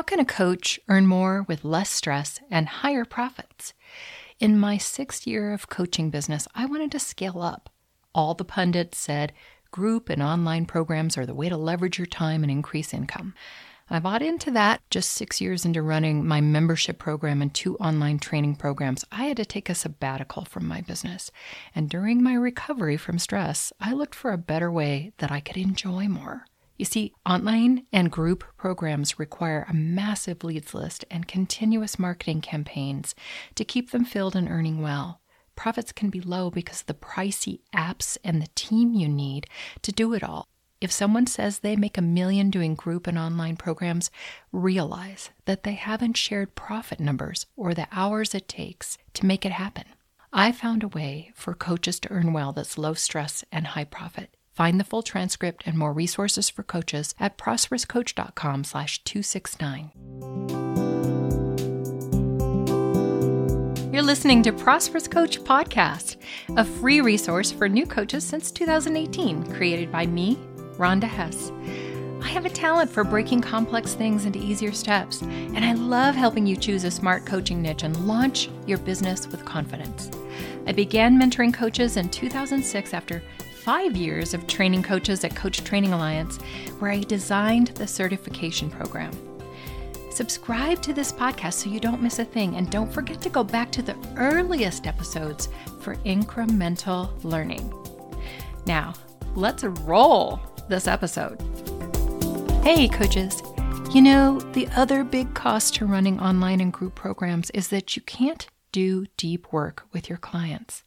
How can a coach earn more with less stress and higher profits? In my sixth year of coaching business, I wanted to scale up. All the pundits said group and online programs are the way to leverage your time and increase income. I bought into that just six years into running my membership program and two online training programs. I had to take a sabbatical from my business. And during my recovery from stress, I looked for a better way that I could enjoy more. You see, online and group programs require a massive leads list and continuous marketing campaigns to keep them filled and earning well. Profits can be low because of the pricey apps and the team you need to do it all. If someone says they make a million doing group and online programs, realize that they haven't shared profit numbers or the hours it takes to make it happen. I found a way for coaches to earn well that's low stress and high profit. Find the full transcript and more resources for coaches at prosperouscoach.com slash 269. You're listening to Prosperous Coach Podcast, a free resource for new coaches since 2018, created by me, Rhonda Hess. I have a talent for breaking complex things into easier steps, and I love helping you choose a smart coaching niche and launch your business with confidence. I began mentoring coaches in 2006 after five years of training coaches at Coach Training Alliance, where I designed the certification program. Subscribe to this podcast so you don't miss a thing, and don't forget to go back to the earliest episodes for incremental learning. Now, let's roll this episode. Hey, coaches. You know, the other big cost to running online and group programs is that you can't do deep work with your clients.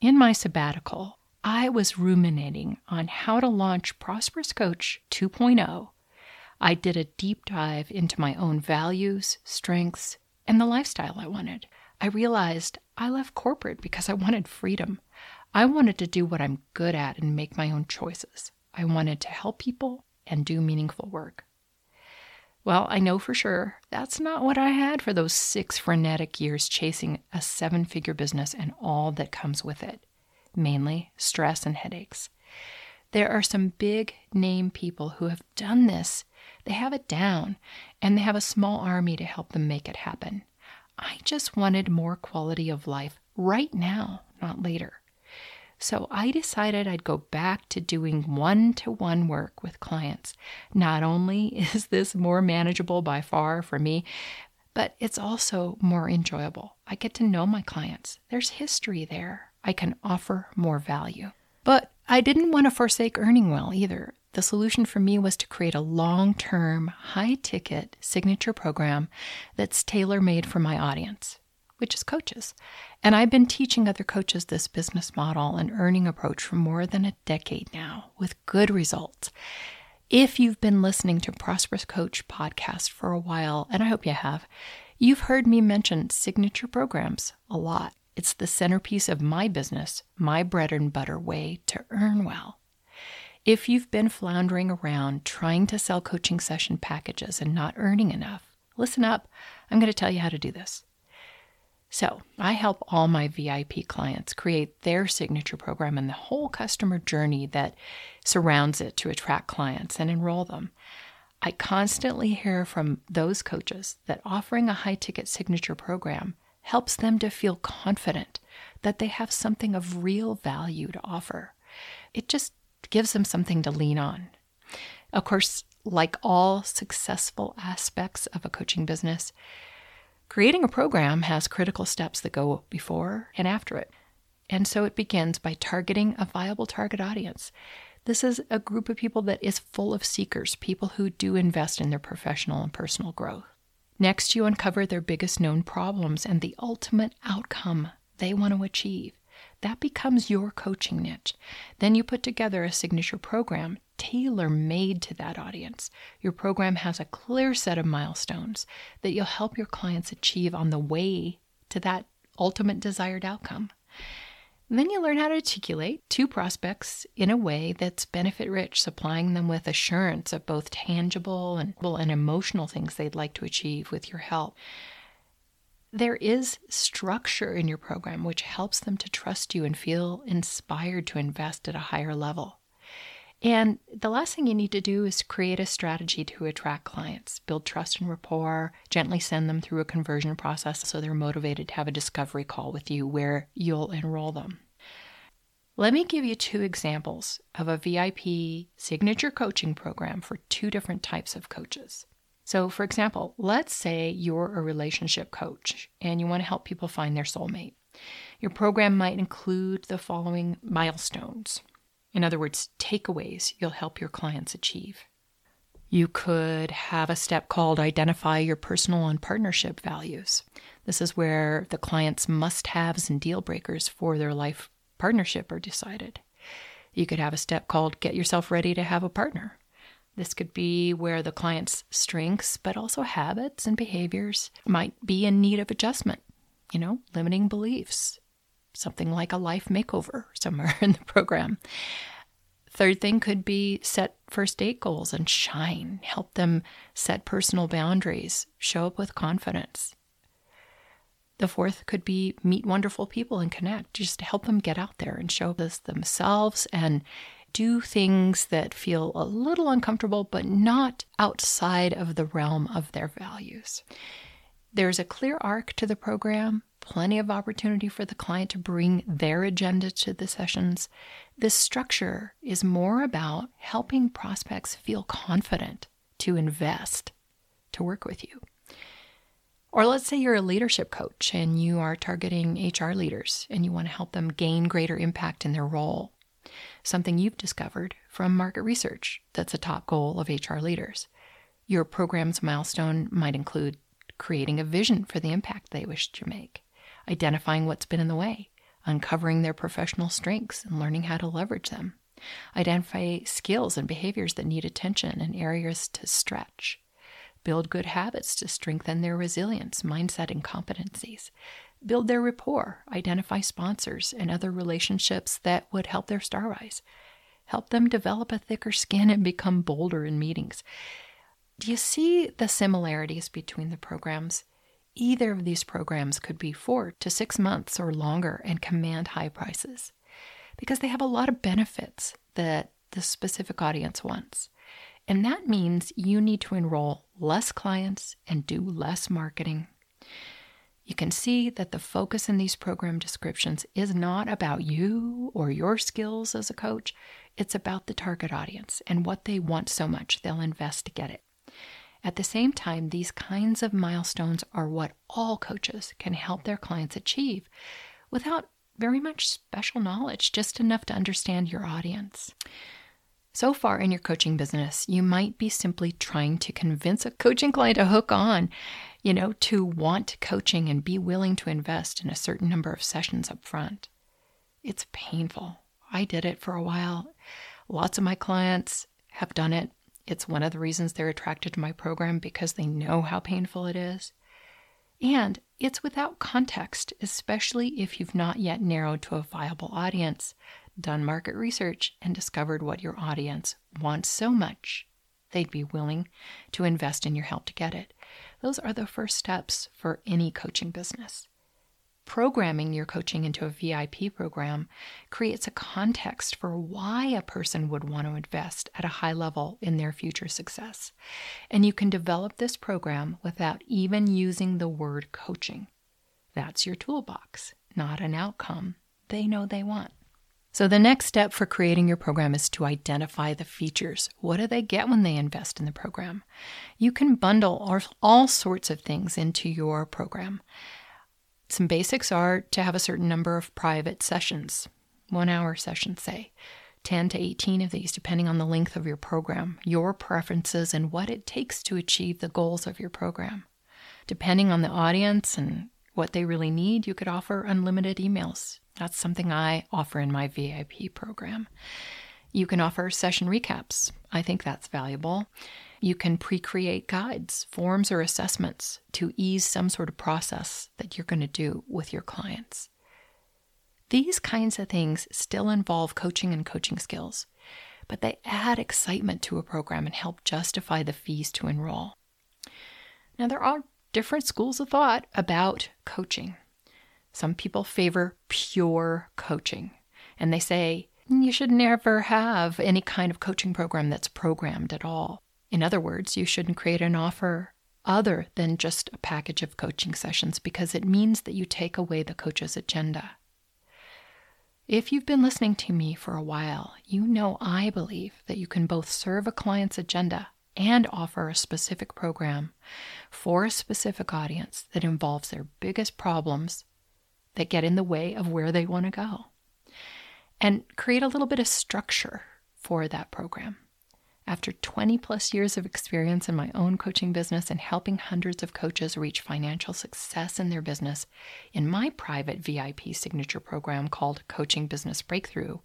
In my sabbatical, I was ruminating on how to launch Prosperous Coach 2.0. I did a deep dive into my own values, strengths, and the lifestyle I wanted. I realized I left corporate because I wanted freedom. I wanted to do what I'm good at and make my own choices. I wanted to help people and do meaningful work. Well, I know for sure that's not what I had for those six frenetic years chasing a seven figure business and all that comes with it mainly stress and headaches. There are some big name people who have done this. They have it down, and they have a small army to help them make it happen. I just wanted more quality of life right now, not later. So I decided I'd go back to doing one to one work with clients. Not only is this more manageable by far for me, but it's also more enjoyable. I get to know my clients. There's history there. I can offer more value. But I didn't want to forsake earning well either. The solution for me was to create a long term, high ticket signature program that's tailor made for my audience, which is coaches. And I've been teaching other coaches this business model and earning approach for more than a decade now with good results. If you've been listening to Prosperous Coach podcast for a while, and I hope you have, you've heard me mention signature programs a lot. It's the centerpiece of my business, my bread and butter way to earn well. If you've been floundering around trying to sell coaching session packages and not earning enough, listen up. I'm going to tell you how to do this. So, I help all my VIP clients create their signature program and the whole customer journey that surrounds it to attract clients and enroll them. I constantly hear from those coaches that offering a high ticket signature program helps them to feel confident that they have something of real value to offer. It just gives them something to lean on. Of course, like all successful aspects of a coaching business, creating a program has critical steps that go before and after it. And so it begins by targeting a viable target audience. This is a group of people that is full of seekers, people who do invest in their professional and personal growth. Next, you uncover their biggest known problems and the ultimate outcome they want to achieve. That becomes your coaching niche. Then you put together a signature program tailor made to that audience. Your program has a clear set of milestones that you'll help your clients achieve on the way to that ultimate desired outcome. Then you learn how to articulate to prospects in a way that's benefit rich, supplying them with assurance of both tangible and, and emotional things they'd like to achieve with your help. There is structure in your program which helps them to trust you and feel inspired to invest at a higher level. And the last thing you need to do is create a strategy to attract clients, build trust and rapport, gently send them through a conversion process so they're motivated to have a discovery call with you where you'll enroll them. Let me give you two examples of a VIP signature coaching program for two different types of coaches. So, for example, let's say you're a relationship coach and you want to help people find their soulmate. Your program might include the following milestones. In other words, takeaways you'll help your clients achieve. You could have a step called Identify Your Personal and Partnership Values. This is where the client's must haves and deal breakers for their life partnership are decided. You could have a step called Get Yourself Ready to Have a Partner. This could be where the client's strengths, but also habits and behaviors might be in need of adjustment, you know, limiting beliefs, something like a life makeover somewhere in the program. Third thing could be set first date goals and shine, help them set personal boundaries, show up with confidence. The fourth could be meet wonderful people and connect, just help them get out there and show this themselves and do things that feel a little uncomfortable, but not outside of the realm of their values. There's a clear arc to the program, plenty of opportunity for the client to bring their agenda to the sessions. This structure is more about helping prospects feel confident to invest, to work with you. Or let's say you're a leadership coach and you are targeting HR leaders and you want to help them gain greater impact in their role. Something you've discovered from market research that's a top goal of HR leaders. Your program's milestone might include creating a vision for the impact they wish to make, identifying what's been in the way, uncovering their professional strengths and learning how to leverage them, identify skills and behaviors that need attention and areas to stretch, build good habits to strengthen their resilience, mindset, and competencies, build their rapport, identify sponsors and other relationships that would help their star rise, help them develop a thicker skin and become bolder in meetings. Do you see the similarities between the programs? Either of these programs could be four to six months or longer and command high prices because they have a lot of benefits that the specific audience wants. And that means you need to enroll less clients and do less marketing. You can see that the focus in these program descriptions is not about you or your skills as a coach. It's about the target audience and what they want so much they'll invest to get it. At the same time, these kinds of milestones are what all coaches can help their clients achieve without very much special knowledge, just enough to understand your audience. So far in your coaching business, you might be simply trying to convince a coaching client to hook on, you know, to want coaching and be willing to invest in a certain number of sessions up front. It's painful. I did it for a while. Lots of my clients have done it. It's one of the reasons they're attracted to my program because they know how painful it is. And it's without context, especially if you've not yet narrowed to a viable audience done market research, and discovered what your audience wants so much they'd be willing to invest in your help to get it. Those are the first steps for any coaching business. Programming your coaching into a VIP program creates a context for why a person would want to invest at a high level in their future success. And you can develop this program without even using the word coaching. That's your toolbox, not an outcome they know they want. So, the next step for creating your program is to identify the features. What do they get when they invest in the program? You can bundle all, sorts of things into your program. Some basics are to have a certain number of private sessions, one hour sessions, say. 10 to 18 of these, depending on the length of your program, your preferences, and what it takes to achieve the goals of your program. Depending on the audience and what they really need, you could offer unlimited emails that's something I offer in my VIP program. You can offer session recaps. I think that's valuable. You can pre create guides, forms, or assessments to ease some sort of process that you're going to do with your clients. These kinds of things still involve coaching and coaching skills, but they add excitement to a program and help justify the fees to enroll. Now, there are different schools of thought about coaching. Some people favor pure coaching, and they say you should never have any kind of coaching program that's programmed at all. In other words, you shouldn't create an offer other than just a package of coaching sessions because it means that you take away the coach's agenda. If you've been listening to me for a while, you know I believe that you can both serve a client's agenda and offer a specific program for a specific audience that involves their biggest problems that get in the way of where they want to go. And create a little bit of structure for that program. After 20 plus years of experience in my own coaching business and helping hundreds of coaches reach financial success in their business, in my private VIP signature program called Coaching Business Breakthrough,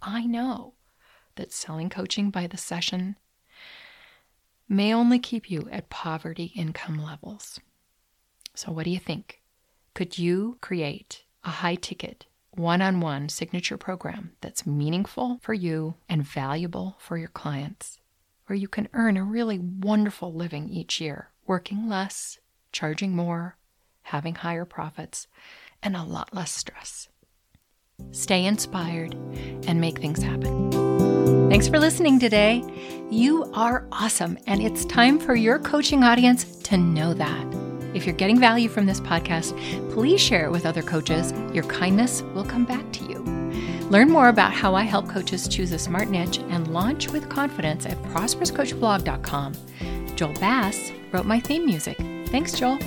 I know that selling coaching by the session may only keep you at poverty income levels. So, what do you think? Could you create a high ticket, one on one signature program that's meaningful for you and valuable for your clients? Where you can earn a really wonderful living each year, working less, charging more, having higher profits, and a lot less stress. Stay inspired and make things happen. Thanks for listening today. You are awesome, and it's time for your coaching audience to know that. If you're getting value from this podcast, please share it with other coaches. Your kindness will come back to you. Learn more about how I help coaches choose a smart niche and launch with confidence at prosperouscoachblog.com. Joel Bass wrote my theme music. Thanks, Joel.